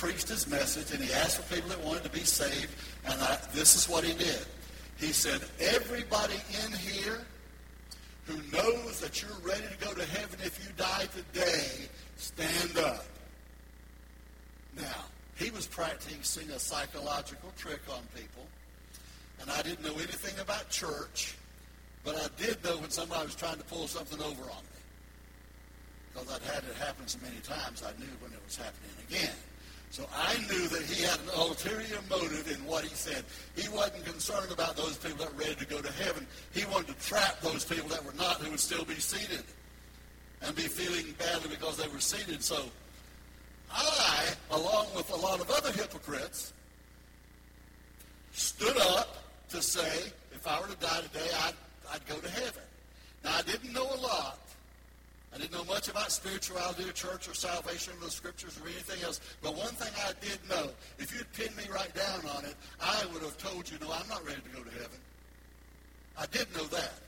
preached his message and he asked for people that wanted to be saved. And I, this is what he did. He said, everybody in here who knows that you're ready to go to heaven if you die today, stand up. Now, he was practicing a psychological trick on people. And I didn't know anything about church, but I did know when somebody was trying to pull something over on me. Because I'd had it happen so many times, I knew when it was happening again. So I knew that he had an ulterior motive in what he said. He wasn't concerned about those people that were ready to go to heaven. He wanted to trap those people that were not, who would still be seated and be feeling badly because they were seated. So I, along with a lot of other hypocrites, stood up to say, if I were to die today, I'd, I'd go to heaven. Now, I didn't know a lot. I didn't know much about spirituality or church or salvation or the scriptures or anything else. But one thing I did know, if you'd pinned me right down on it, I would have told you, no, I'm not ready to go to heaven. I did know that.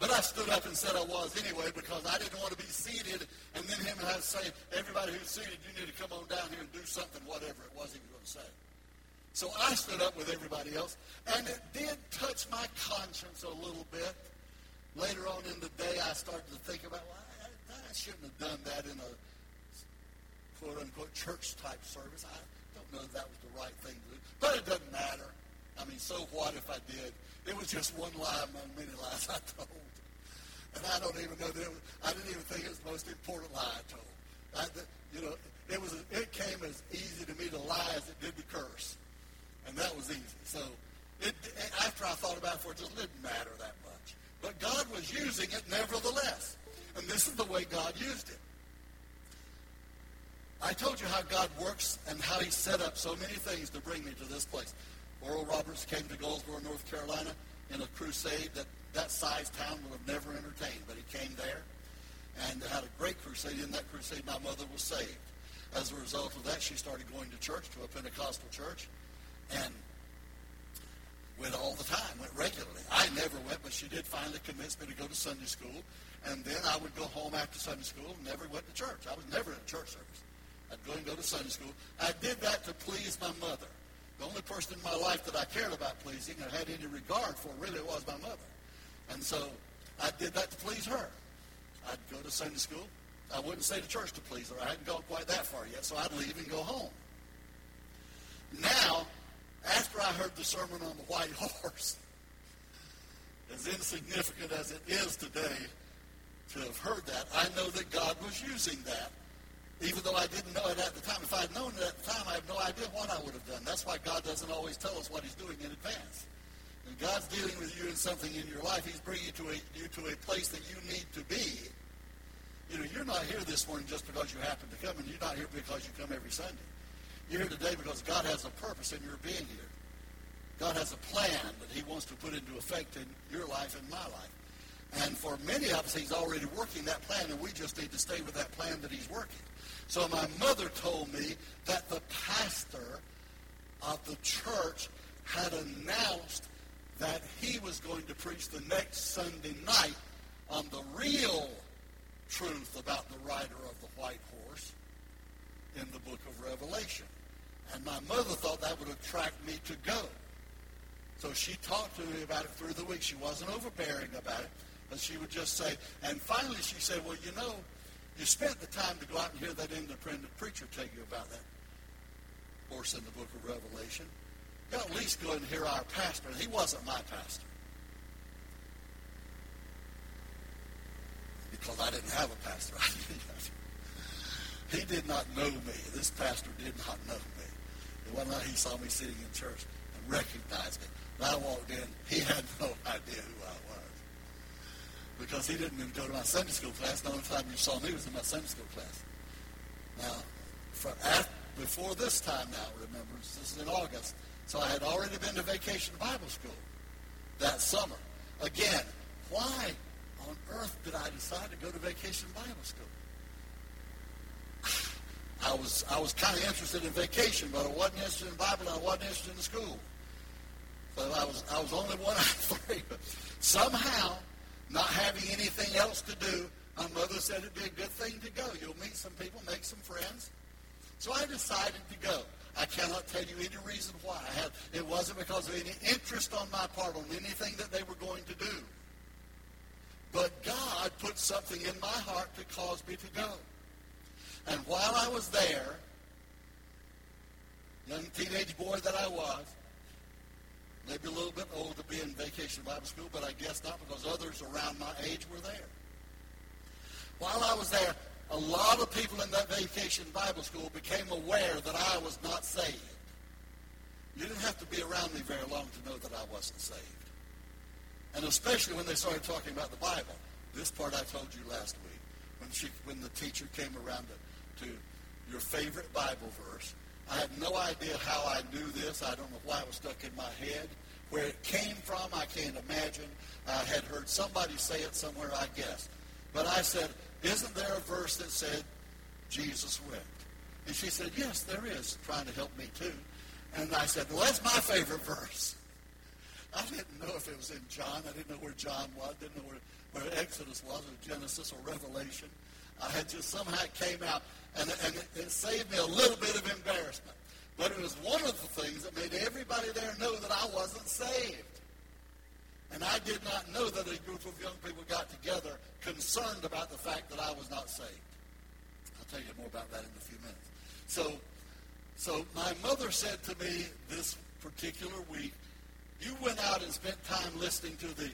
But I stood up and said I was anyway because I didn't want to be seated and then him have to say, everybody who's seated, you need to come on down here and do something, whatever it was he was going to say. So I stood up with everybody else, and it did touch my conscience a little bit. Later on in the day, I started to think about, well, I shouldn't have done that in a quote unquote church type service. I don't know if that was the right thing to do, but it doesn't matter. I mean, so what if I did? It was just one lie among many lies I told. And I don't even know that was, I didn't even think it was the most important lie I told. I, you know, it was it came as easy to me to lie as it did to curse, and that was easy. So it, after I thought about it, for it just didn't matter that much. But God was using it this is the way God used it. I told you how God works and how he set up so many things to bring me to this place. Oral Roberts came to Goldsboro, North Carolina in a crusade that that size town would have never entertained, but he came there and had a great crusade. In that crusade, my mother was saved. As a result of that, she started going to church, to a Pentecostal church, and went all the time, went regularly. I never went, but she did finally convince me to go to Sunday school. And then I would go home after Sunday school and never went to church. I was never in a church service. I'd go and go to Sunday school. I did that to please my mother. The only person in my life that I cared about pleasing or had any regard for really was my mother. And so I did that to please her. I'd go to Sunday school. I wouldn't say to church to please her. I hadn't gone quite that far yet, so I'd leave and go home. Now, after I heard the sermon on the white horse, as insignificant as it is today, to have heard that. I know using that. Even though I didn't know it at the time. If I had known it at the time, I have no idea what I would have done. That's why God doesn't always tell us what he's doing in advance. When God's dealing with you in something in your life, he's bringing you to a, you to a place that you need to be. You know, you're not here this morning just because you happen to come, and you're not here because you come every Sunday. You're here today because God has a purpose in your being here. God has a plan that he wants to put into effect in your life and my life. And for many of us, he's already working that plan, and we just need to stay with that plan that he's working. So my mother told me that the pastor of the church had announced that he was going to preach the next Sunday night on the real truth about the rider of the white horse in the book of Revelation. And my mother thought that would attract me to go. So she talked to me about it through the week. She wasn't overbearing about it. And she would just say, and finally she said, well, you know, you spent the time to go out and hear that independent preacher tell you about that horse in the book of Revelation. You at least go and hear our pastor. He wasn't my pastor. Because I didn't have a pastor. he did not know me. This pastor did not know me. And one night he saw me sitting in church and recognized me. When I walked in, he had no idea who I was because he didn't even go to my Sunday school class. The only time you saw me was in my Sunday school class. Now, for after, before this time now, remember, this is in August, so I had already been to vacation Bible school that summer. Again, why on earth did I decide to go to vacation Bible school? I was I was kind of interested in vacation, but I wasn't interested in Bible. I wasn't interested in school. So I was I was only one out of three. Somehow not having anything else to do, my mother said it'd be a good thing to go. You'll meet some people, make some friends. So I decided to go. I cannot tell you any reason why. I have, it wasn't because of any interest on my part on anything that they were going to do. But God put something in my heart to cause me to go. And while I was there, young teenage boy that I was, maybe a little bit old to be in vacation Bible school, but I guess not because others around my age were there. While I was there, a lot of people in that vacation Bible school became aware that I was not saved. You didn't have to be around me very long to know that I wasn't saved. And especially when they started talking about the Bible. This part I told you last week. When, she, when the teacher came around to, to your favorite Bible verse. I had no idea how I knew this. I don't know why it was stuck in my head. Where it came from, I can't imagine. I had heard somebody say it somewhere, I guess. But I said, isn't there a verse that said Jesus wept? And she said, yes, there is, trying to help me too. And I said, well, that's my favorite verse. I didn't know if it was in John. I didn't know where John was. I didn't know where, where Exodus was, or Genesis, or Revelation. I had just somehow came out, and, and it saved me a little bit of embarrassment. But it was one of the things that made everybody there know that I wasn't saved. And I did not know that a group of young people got together concerned about the fact that I was not saved. I'll tell you more about that in a few minutes. So, so my mother said to me this particular week, you went out and spent time listening to the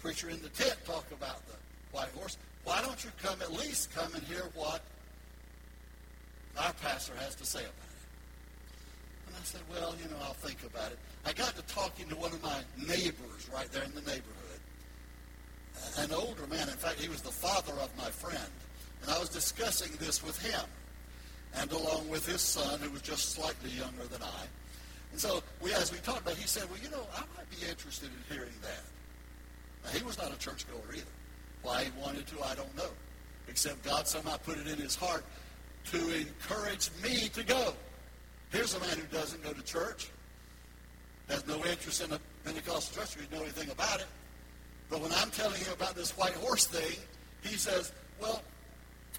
preacher in the tent talk about the white horse. Why don't you come at least come and hear what our pastor has to say about it? And I said, well, you know, I'll think about it. I got to talking to one of my neighbors right there in the neighborhood. An older man. In fact, he was the father of my friend. And I was discussing this with him. And along with his son, who was just slightly younger than I. And so we, as we talked about, it, he said, well, you know, I might be interested in hearing that. Now, he was not a churchgoer either. Why he wanted to, I don't know. Except God somehow put it in his heart to encourage me to go. Here's a man who doesn't go to church, has no interest in the Pentecostal church, he doesn't know anything about it. But when I'm telling him about this white horse thing, he says, well,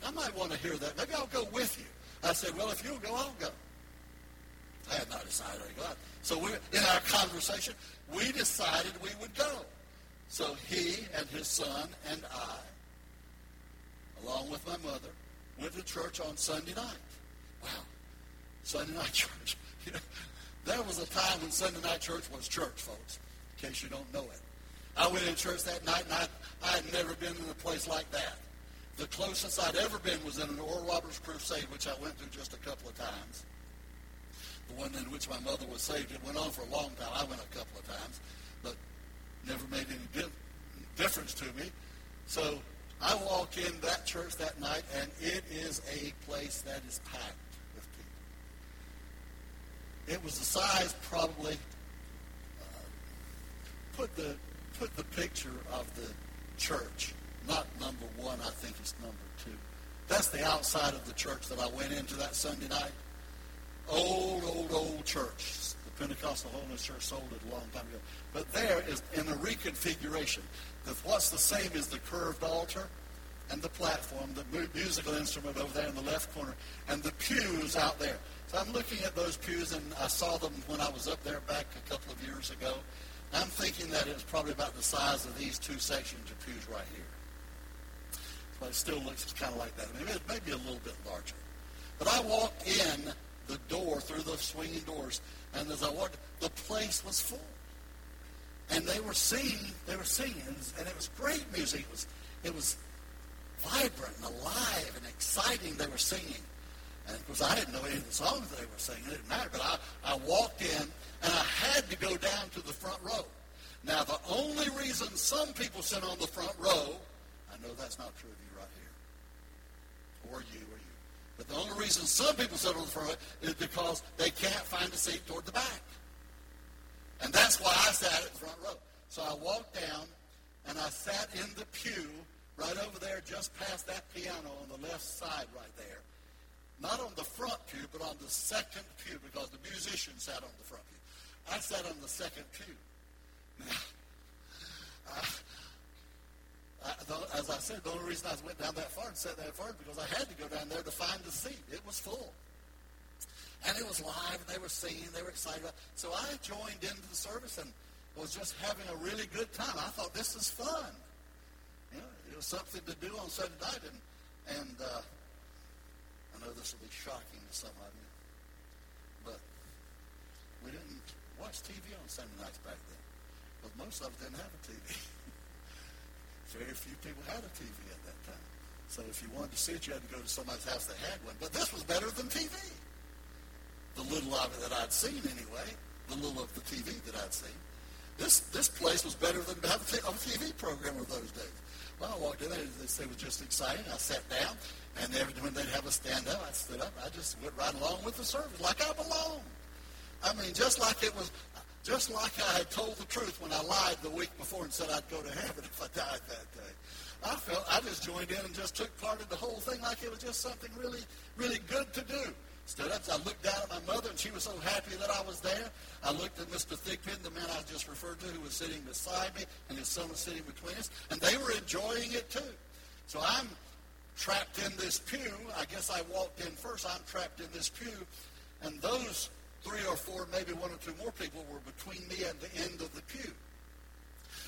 I might want to hear that. Maybe I'll go with you. I said, well, if you'll go, I'll go. I had not decided to go. So we, in our conversation, we decided we would go. So he and his son and I, along with my mother, went to church on Sunday night. Wow. Sunday night church. You know, there was a time when Sunday night church was church, folks, in case you don't know it. I went in church that night, and I, I had never been in a place like that. The closest I'd ever been was in an Oral Roberts crusade, which I went to just a couple of times the one in which my mother was saved. It went on for a long time. I went a couple of times, but never made any di- difference to me. So I walk in that church that night, and it is a place that is packed with people. It was the size, probably. Uh, put the put the picture of the church, not number one. I think it's number two. That's the outside of the church that I went into that Sunday night old, old, old church. The Pentecostal Holiness Church sold it a long time ago. But there is in a reconfiguration. The, what's the same is the curved altar and the platform, the musical instrument over there in the left corner, and the pews out there. So I'm looking at those pews, and I saw them when I was up there back a couple of years ago. I'm thinking that it's probably about the size of these two sections of pews right here. But it still looks kind of like that. Maybe, maybe a little bit larger. But I walked in the door, through the swinging doors. And as I walked, the place was full. And they were singing, they were singing, and it was great music. It was, it was vibrant and alive and exciting. They were singing. And of course, I didn't know any of the songs they were singing. It didn't matter. But I, I walked in, and I had to go down to the front row. Now, the only reason some people sit on the front row, I know that's not true of you right here, or you, or you. But the only reason some people sit on the front is because they can't find a seat toward the back. And that's why I sat at the front row. So I walked down and I sat in the pew right over there just past that piano on the left side right there. Not on the front pew, but on the second pew because the musician sat on the front pew. I sat on the second pew. Now, I, I, as I said, the only reason I went down that far and sat that far because I had to go down there to find a seat. It was full. And it was live, and they were singing, they were excited. So I joined into the service and was just having a really good time. I thought this is fun. You know, it was something to do on Sunday night, and and uh, I know this will be shocking to some of you, but we didn't watch TV on Sunday nights back then, because most of us didn't have a TV. Very few people had a TV at that time. So if you wanted to see it, you had to go to somebody's house that had one. But this was better than TV. The little of it that I'd seen anyway, the little of the TV that I'd seen. This this place was better than a TV program of those days. Well, I walked in there, it was just exciting. I sat down, and every, when they'd have a stand up, I stood up. I just went right along with the service, like I belonged. I mean, just like it was, just like I had told the truth when I lied the week before and said I'd go to heaven if I died that day. I felt I just joined in and just took part in the whole thing like it was just something really, really good to do. Stood up, I looked down at my mother, and she was so happy that I was there. I looked at Mr. Thigpen, the man I just referred to, who was sitting beside me, and his son was sitting between us, and they were enjoying it too. So I'm trapped in this pew. I guess I walked in first. I'm trapped in this pew, and those three or four, maybe one or two more people were between me and the end of the pew.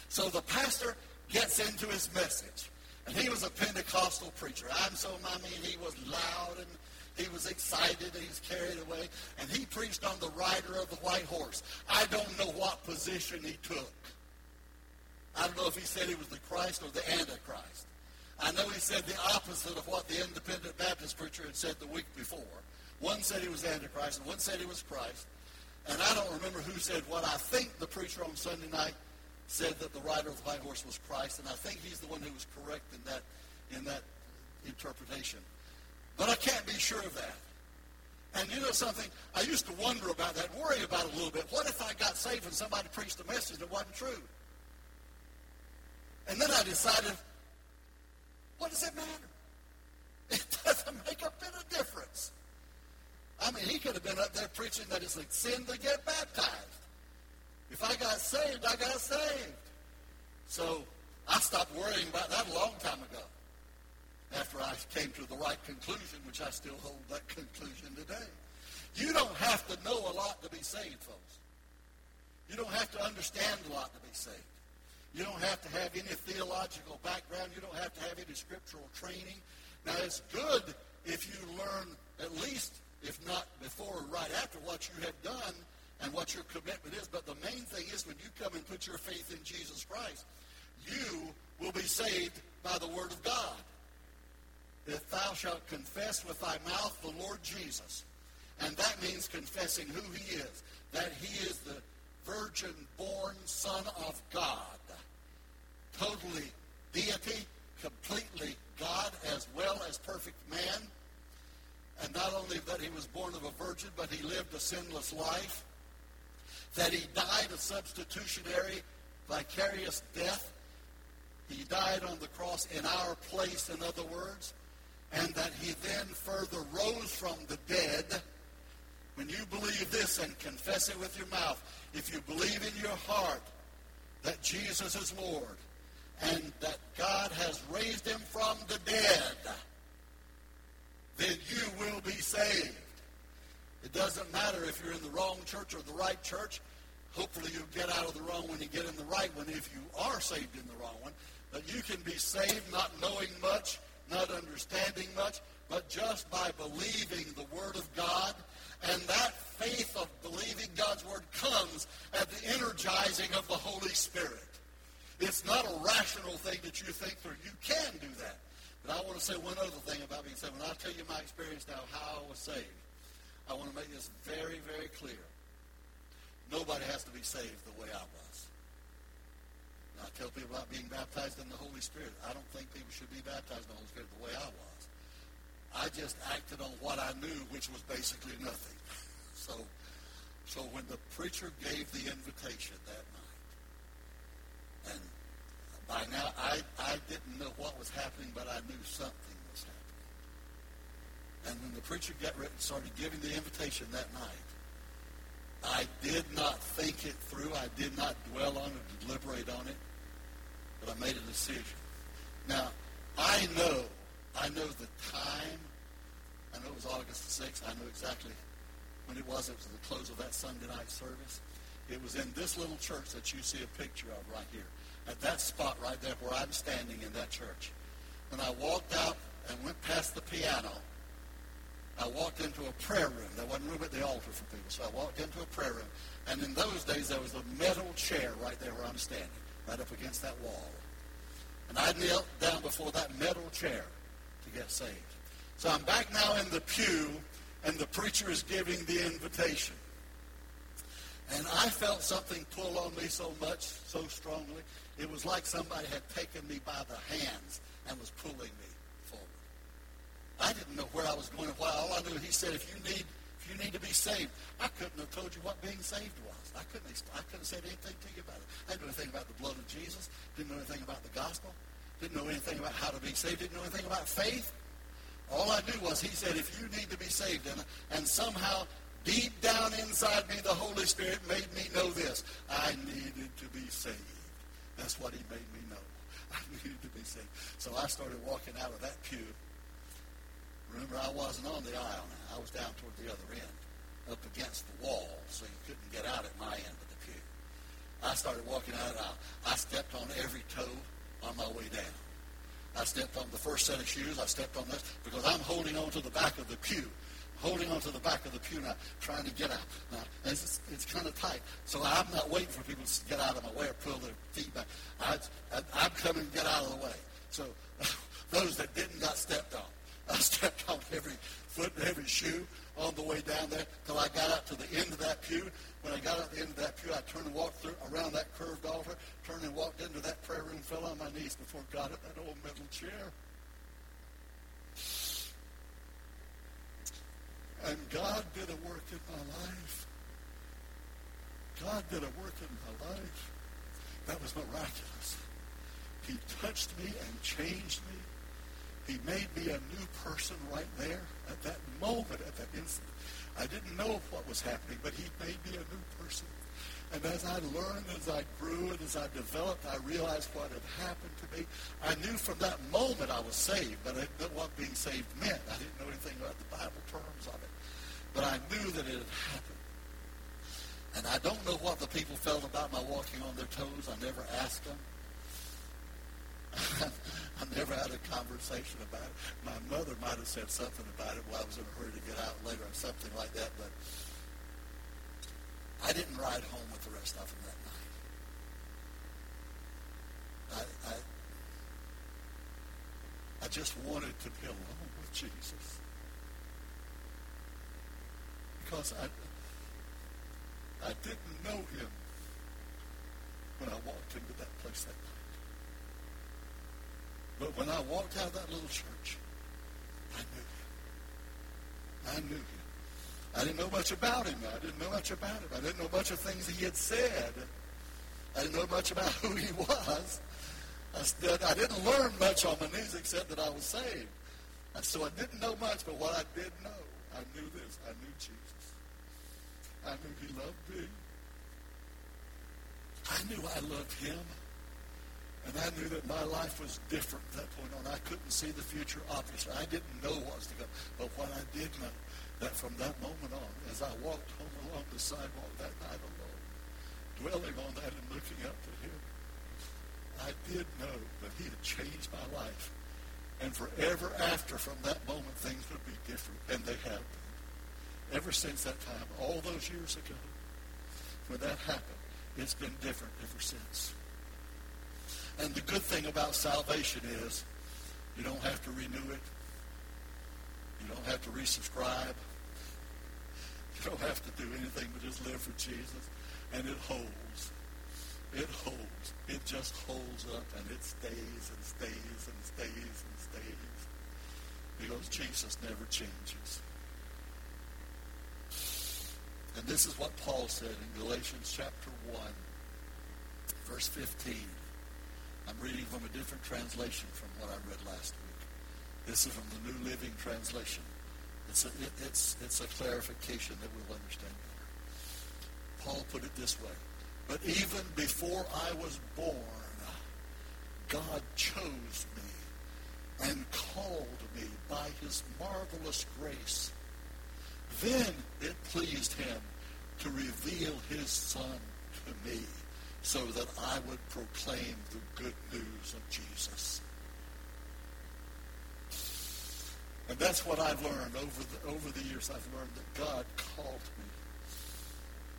So the pastor gets into his message. And he was a Pentecostal preacher. I'm so, I mean, he was loud and he was excited and he was carried away. And he preached on the rider of the white horse. I don't know what position he took. I don't know if he said he was the Christ or the Antichrist. I know he said the opposite of what the independent Baptist preacher had said the week before. One said he was Antichrist, and one said he was Christ. And I don't remember who said what. I think the preacher on Sunday night said that the rider of the white horse was Christ, and I think he's the one who was correct in that in that interpretation. But I can't be sure of that. And you know something? I used to wonder about that, worry about it a little bit. What if I got saved and somebody preached a message that wasn't true? And then I decided, what does it matter? It doesn't make a bit of difference. I mean, he could have been up there preaching that it's a sin to get baptized. If I got saved, I got saved. So I stopped worrying about that a long time ago. After I came to the right conclusion, which I still hold that conclusion today. You don't have to know a lot to be saved, folks. You don't have to understand a lot to be saved. You don't have to have any theological background. You don't have to have any scriptural training. Now, it's good if you learn at least, if not before or right after, what you have done and what your commitment is. But the main thing is when you come and put your faith in Jesus Christ, you will be saved by the word of God. If thou shalt confess with thy mouth the Lord Jesus, and that means confessing who he is, that he is the virgin-born Son of God, totally deity, completely God as well as perfect man, and not only that he was born of a virgin, but he lived a sinless life, that he died a substitutionary, vicarious death. He died on the cross in our place, in other words, and that he then further rose from the dead. When you believe this and confess it with your mouth, if you believe in your heart that Jesus is Lord and that God has raised him from the dead, then you will be saved. It doesn't matter if you're in the wrong church or the right church. Hopefully you'll get out of the wrong one and get in the right one if you are saved in the wrong one. But you can be saved not knowing much, not understanding much, but just by believing the Word of God. And that faith of believing God's Word comes at the energizing of the Holy Spirit. It's not a rational thing that you think through. You can do that. But I want to say one other thing about being saved. When I tell you my experience now, how I was saved, I want to make this very, very clear. Nobody has to be saved the way I was. Now, I tell people about being baptized in the Holy Spirit. I don't think people should be baptized in the Holy Spirit the way I was. I just acted on what I knew, which was basically nothing. So, so when the preacher gave the invitation that night, and by now I, I didn't know what was happening, but I knew something was happening. and when the preacher got ready, and started giving the invitation that night, I did not think it through. I did not dwell on it, deliberate on it, but I made a decision. Now, I know, I know the time. I know it was August the 6th. I know exactly when it was, it was the close of that Sunday night service. It was in this little church that you see a picture of right here. At that spot right there where I'm standing in that church. When I walked out and went past the piano, I walked into a prayer room. There wasn't room at the altar for people. So I walked into a prayer room. And in those days, there was a metal chair right there where I'm standing, right up against that wall. And I knelt down before that metal chair to get saved. So I'm back now in the pew, and the preacher is giving the invitation. And I felt something pull on me so much, so strongly. It was like somebody had taken me by the hands and was pulling me forward. I didn't know where I was going and why. All I knew, he said, if you need, if you need to be saved, I couldn't have told you what being saved was. I couldn't, I couldn't have said anything to you about it. I didn't know anything about the blood of Jesus. Didn't know anything about the gospel. Didn't know anything about how to be saved. Didn't know anything about faith. All I knew was he said, if you need to be saved, and, and somehow Deep down inside me, the Holy Spirit made me know this. I needed to be saved. That's what he made me know. I needed to be saved. So I started walking out of that pew. Remember, I wasn't on the aisle now. I was down toward the other end, up against the wall, so you couldn't get out at my end of the pew. I started walking out of the aisle. I stepped on every toe on my way down. I stepped on the first set of shoes. I stepped on this because I'm holding on to the back of the pew holding onto the back of the pew now, trying to get out. Now, it's, it's kind of tight. So I'm not waiting for people to get out of my way or pull their feet back. I, I, am coming to get out of the way. So those that didn't got stepped on. I stepped on every foot and every shoe on the way down there till I got up to the end of that pew. When I got up to the end of that pew, I turned and walked through, around that curved altar, turned and walked into that prayer room, fell on my knees before God at that old metal chair. And God did a work in my life. God did a work in my life. That was miraculous. He touched me and changed me. He made me a new person right there at that moment, at that instant. I didn't know what was happening, but he made me a new person. And as I learned, as I grew, and as I developed, I realized what had happened to me. I knew from that moment I was saved, but I didn't know what being saved meant. I didn't know anything about the Bible terms of it. But I knew that it had happened. And I don't know what the people felt about my walking on their toes. I never asked them. I never had a conversation about it. My mother might have said something about it while I was in a hurry to get out later or something like that, but I didn't ride home with the rest of them that night. I, I, I just wanted to be alone with Jesus because I, I didn't know him when I walked into that place that night. But when I walked out of that little church, I knew him. I knew him. I didn't know much about him. I didn't know much about him. I didn't know much of things he had said. I didn't know much about who he was. I, I didn't learn much on my knees except that I was saved. And so I didn't know much, but what I did know, I knew this. I knew Jesus. I knew he loved me. I knew I loved him. And I knew that my life was different from that point on. I couldn't see the future, obviously. I didn't know what was to come. But what I did know, that from that moment on, as I walked home along the sidewalk that night alone, dwelling on that and looking up to him, I did know that he had changed my life. And forever after, from that moment, things would be different. And they have been ever since that time, all those years ago, when that happened, it's been different ever since. And the good thing about salvation is you don't have to renew it. You don't have to resubscribe. Don't have to do anything but just live for Jesus. And it holds. It holds. It just holds up and it stays and stays and stays and stays. Because Jesus never changes. And this is what Paul said in Galatians chapter 1, verse 15. I'm reading from a different translation from what I read last week. This is from the New Living Translation. It's a, it, it's, it's a clarification that we'll understand better. Paul put it this way. But even before I was born, God chose me and called me by his marvelous grace Then it pleased him to reveal his son to me so that I would proclaim the good news of Jesus. And that's what I've learned over the, over the years. I've learned that God called me.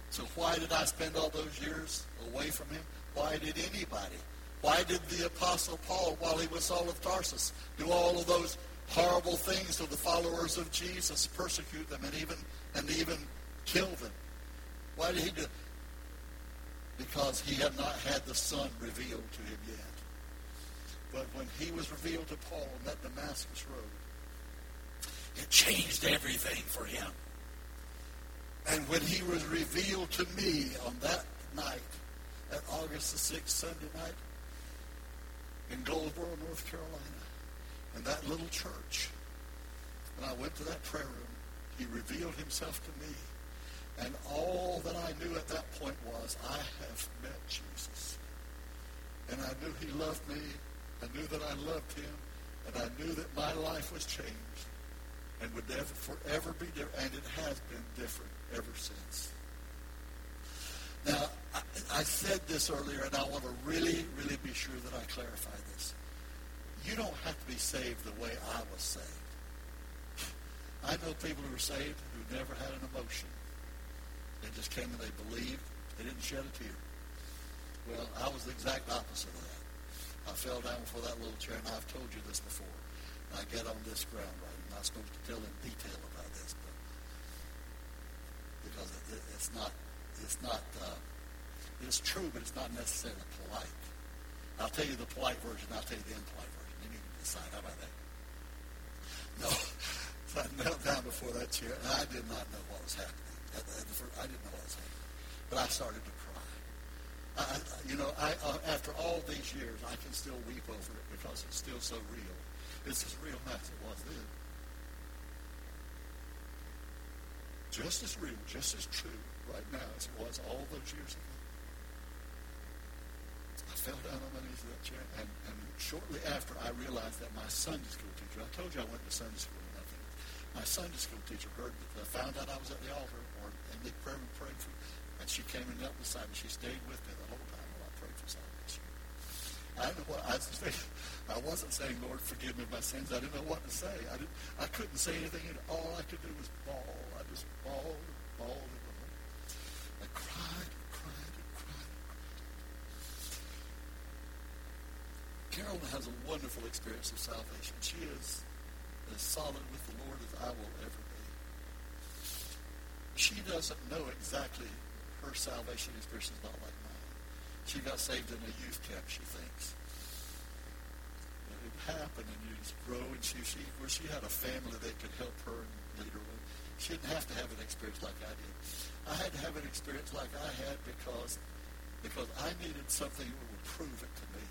So why did I spend all those years away from him? Why did anybody? Why did the Apostle Paul, while he was Saul of Tarsus, do all of those horrible things to the followers of Jesus, persecute them, and even and even kill them? Why did he do? Because he had not had the Son revealed to him yet. But when he was revealed to Paul on that Damascus road, it changed everything for him. And when he was revealed to me on that night, that August the 6th, Sunday night, in Goldsboro, North Carolina, in that little church, and I went to that prayer room, he revealed himself to me. And all that I knew at that point was, I have met Jesus. And I knew he loved me. I knew that I loved him. And I knew that my life was changed and would never, forever be different. And it has been different ever since. Now, I, I said this earlier, and I want to really, really be sure that I clarify this. You don't have to be saved the way I was saved. I know people who are saved who never had an emotion. They just came and they believed. They didn't shed a tear. Well, I was the exact opposite of that. I fell down before that little chair, and I've told you this before. I get on this ground right. Not supposed to tell in detail about this, but because it, it, it's not, it's not, uh, it's true, but it's not necessarily polite. I'll tell you the polite version. I'll tell you the impolite version. You need to decide. How about that? No. So I knelt down before that chair, and I did not know what was happening. At the, at the first, I didn't know what was happening. But I started to cry. I, you know, I, uh, after all these years, I can still weep over it because it's still so real. It's as real as it was then. Just as real, just as true right now as it was all those years ago. I fell down on my knees in that chair, and, and shortly after, I realized that my Sunday school teacher, I told you I went to Sunday school and nothing. My Sunday school teacher heard that, found out I was at the altar, or in the prayer and prayed for, me, and she came and knelt beside me. She stayed with me the whole time while I prayed for salvation. I didn't know what I was saying. I wasn't saying, Lord, forgive me my sins. I didn't know what to say. I didn't. I couldn't say anything. All I could do was bawl. And. I cried and cried and cried. Carolyn has a wonderful experience of salvation. She is as solid with the Lord as I will ever be. She doesn't know exactly her salvation experience is not like mine. She got saved in a youth camp, she thinks happen and you just grow and she, she where she had a family that could help her and lead her. She didn't have to have an experience like I did. I had to have an experience like I had because because I needed something that would prove it to me.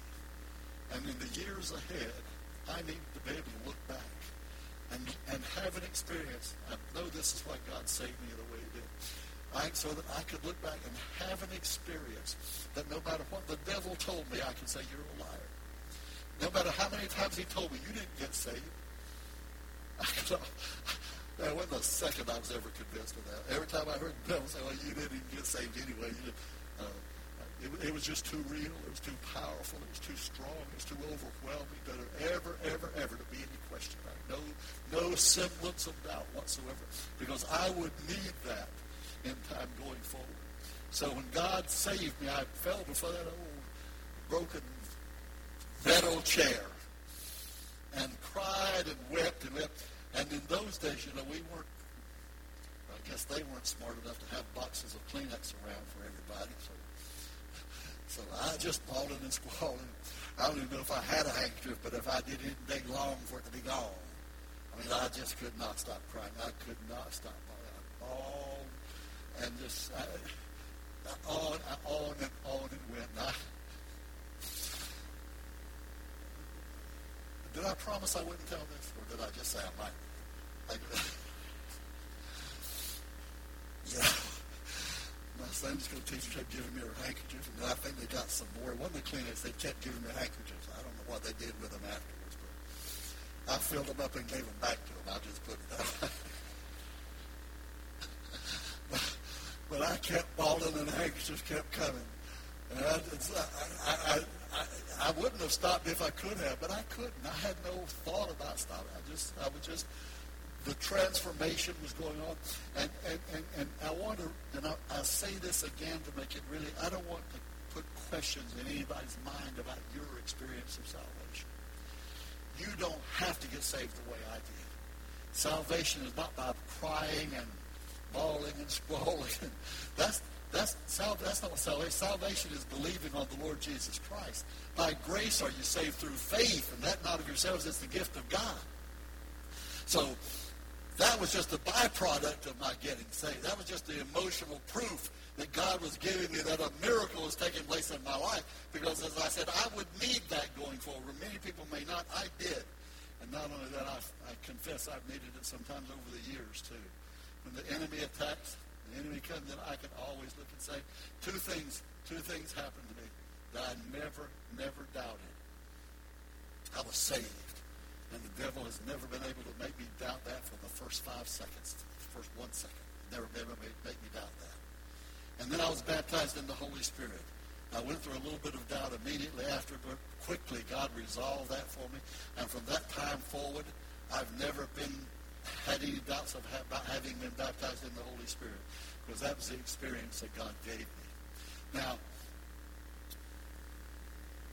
And in the years ahead, I needed to be able to look back and and have an experience. I know this is why God saved me the way He did. I, so that I could look back and have an experience that no matter what the devil told me, I could say, you're a liar. No matter how many times he told me, you didn't get saved. That wasn't the second I was ever convinced of that. Every time I heard the devil say, well, you didn't even get saved anyway. You uh, it, it was just too real. It was too powerful. It was too strong. It was too overwhelming there ever, ever, ever to be any question about it. No, no semblance of doubt whatsoever. Because I would need that in time going forward. So when God saved me, I fell before that old broken metal chair and cried and wept and wept. And in those days, you know, we weren't, I guess they weren't smart enough to have boxes of Kleenex around for everybody. So, so I just bawling and squalling. I don't even know if I had a handkerchief, but if I did anything long for it to be gone. I mean, I just could not stop crying. I could not stop bawling. I bawled and just I, on, on and on and went. And I, Did I promise I wouldn't tell this, or did I just say I might? I, yeah. My Sunday school teacher kept giving me her handkerchief, and I think they got some more. One of the Kleenex, they kept giving me handkerchiefs. I don't know what they did with them afterwards, but I filled them up and gave them back to them. I just put it out. but I kept bawling and the handkerchiefs kept coming. And I, I, I, I wouldn't have stopped if I could have, but I couldn't. I had no thought about stopping. I just, I was just, the transformation was going on. And, and, and, and I want to, and I, I say this again to make it really, I don't want to put questions in anybody's mind about your experience of salvation. You don't have to get saved the way I did. Salvation is not by crying and bawling and squalling. That's that's that's not what salvation. Salvation is believing on the Lord Jesus Christ. By grace are you saved through faith, and that not of yourselves. It's the gift of God. So that was just a byproduct of my getting saved. That was just the emotional proof that God was giving me that a miracle was taking place in my life. Because as I said, I would need that going forward. Many people may not. I did. And not only that, I, I confess I've needed it sometimes over the years too. When the enemy attacks, the enemy comes in, I can always look and say, two things, two things happened to me that I never, never doubted. I was saved. And the devil has never been able to make me doubt that for the first five seconds, the first one second. Never been able to make me doubt that. And then I was baptized in the Holy Spirit. I went through a little bit of doubt immediately after, but quickly God resolved that for me. And from that time forward, I've never been had any doubts of ha- about having been baptized in the Holy Spirit, because that was the experience that God gave me. Now,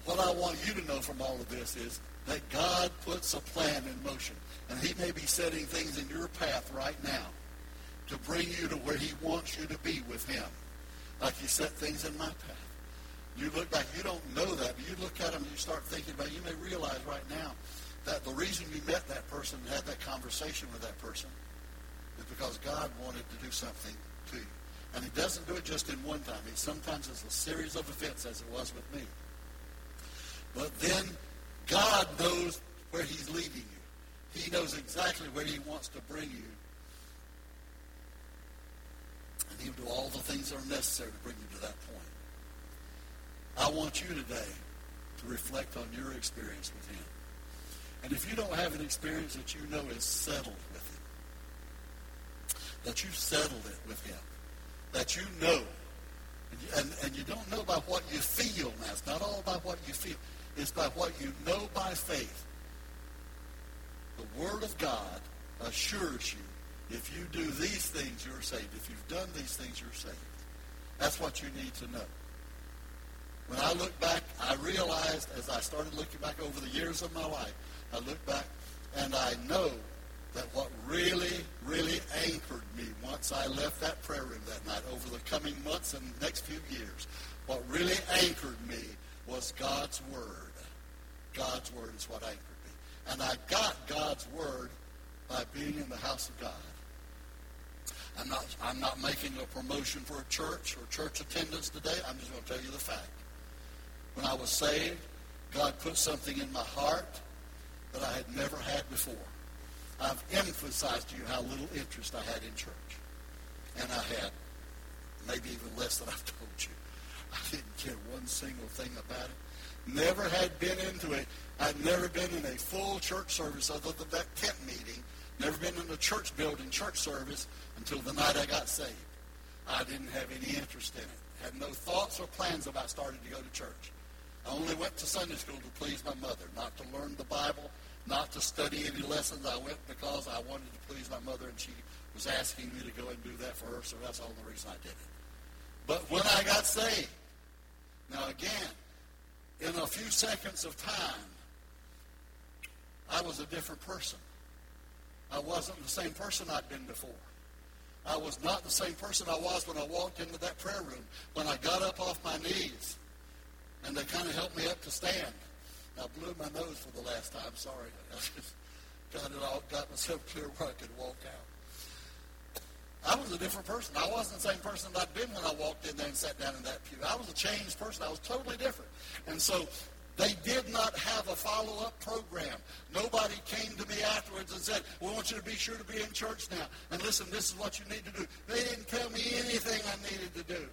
what I want you to know from all of this is that God puts a plan in motion. And he may be setting things in your path right now to bring you to where he wants you to be with him. Like he set things in my path. You look back, you don't know that, but you look at them and you start thinking about it. You may realize right now that the reason you met that person and had that conversation with that person is because God wanted to do something to you. And he doesn't do it just in one time. He sometimes it's a series of events as it was with me. But then God knows where he's leading you. He knows exactly where he wants to bring you. And he'll do all the things that are necessary to bring you to that point. I want you today to reflect on your experience with him. And if you don't have an experience that you know is settled with him, that you've settled it with him, that you know, and you, and, and you don't know by what you feel now. It's not all about what you feel it's by what you know by faith. The Word of God assures you if you do these things, you're saved. If you've done these things, you're saved. That's what you need to know. When I look back, I realized as I started looking back over the years of my life, I look back and I know that what really, really anchored me once I left that prayer room that night over the coming months and next few years, what really anchored me was God's Word. God's Word is what anchored me. And I got God's Word by being in the house of God. I'm not, I'm not making a promotion for a church or church attendance today. I'm just going to tell you the fact. When I was saved, God put something in my heart that I had never had before. I've emphasized to you how little interest I had in church. And I had maybe even less than I've told you. I didn't care one single thing about it. Never had been into it. I'd never been in a full church service other than that tent meeting. Never been in a church building, church service until the night I got saved. I didn't have any interest in it. Had no thoughts or plans about starting to go to church. I only went to Sunday school to please my mother, not to learn the Bible, not to study any lessons. I went because I wanted to please my mother, and she was asking me to go and do that for her, so that's all the reason I did it. But when I got saved, now again, in a few seconds of time, I was a different person. I wasn't the same person I'd been before. I was not the same person I was when I walked into that prayer room, when I got up off my knees, and they kind of helped me up to stand. I blew my nose for the last time. Sorry. Got it all, got myself clear where I could walk out. I was a different person. I wasn't the same person I'd been when I walked in there and sat down in that pew. I was a changed person. I was totally different. And so they did not have a follow-up program. Nobody came to me afterwards and said, we want you to be sure to be in church now. And listen, this is what you need to do. They didn't tell me anything I needed to do.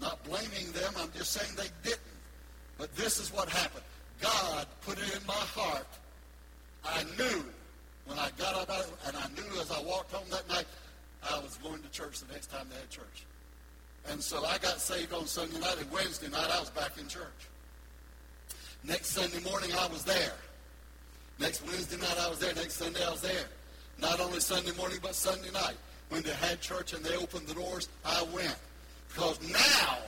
Not blaming them. I'm just saying they didn't. But this is what happened. God put it in my heart. I knew when I got up and I knew as I walked home that night, I was going to church the next time they had church. And so I got saved on Sunday night, and Wednesday night I was back in church. Next Sunday morning I was there. Next Wednesday night I was there. Next Sunday I was there. Not only Sunday morning, but Sunday night. When they had church and they opened the doors, I went. Because now,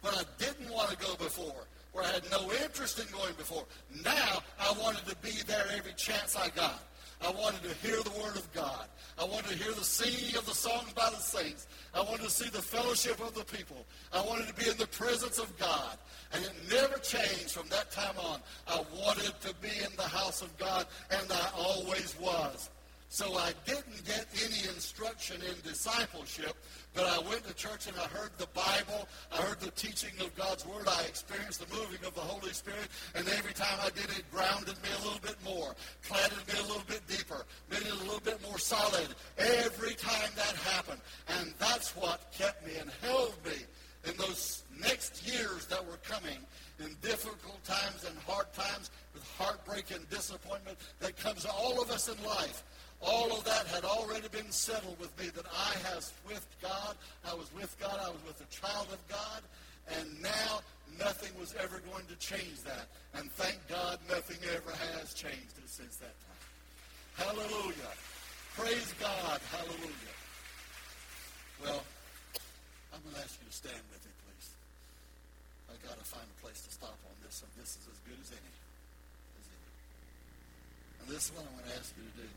when I didn't want to go before, where I had no interest in going before, now I wanted to be there every chance I got. I wanted to hear the Word of God. I wanted to hear the singing of the songs by the saints. I wanted to see the fellowship of the people. I wanted to be in the presence of God. And it never changed from that time on. I wanted to be in the house of God, and I always was. So I didn't get any instruction in discipleship, but I went to church and I heard the Bible. I heard the teaching of God's Word. I experienced the moving of the Holy Spirit. And every time I did it, grounded me a little bit more, planted me a little bit deeper, made it a little bit more solid. Every time that happened. And that's what kept me and held me in those next years that were coming in difficult times and hard times with heartbreak and disappointment that comes to all of us in life. All of that had already been settled with me that I was with God. I was with God. I was with a child of God. And now nothing was ever going to change that. And thank God nothing ever has changed it since that time. Hallelujah. Praise God. Hallelujah. Well, I'm going to ask you to stand with me, please. i got to find a place to stop on this, and this is as good as any. As any. And this is what I'm going to ask you to do.